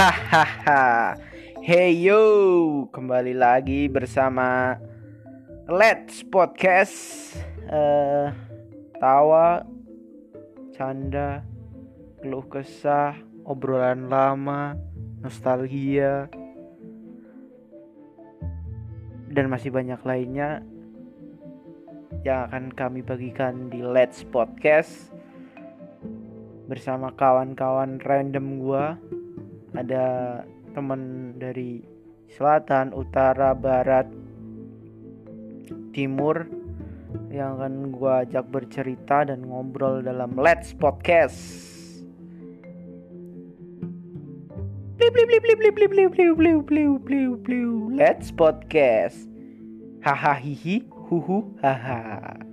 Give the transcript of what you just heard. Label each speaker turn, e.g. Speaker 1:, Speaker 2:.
Speaker 1: Hahaha. Hey yo, kembali lagi bersama Let's Podcast. Eh, tawa, canda, keluh kesah, obrolan lama, nostalgia, dan masih banyak lainnya yang akan kami bagikan di Let's Podcast bersama kawan-kawan random gua ada teman dari selatan, utara, barat, timur yang akan gue ajak bercerita dan ngobrol dalam Let's Podcast. Let's Podcast. Hahaha, huhu, haha.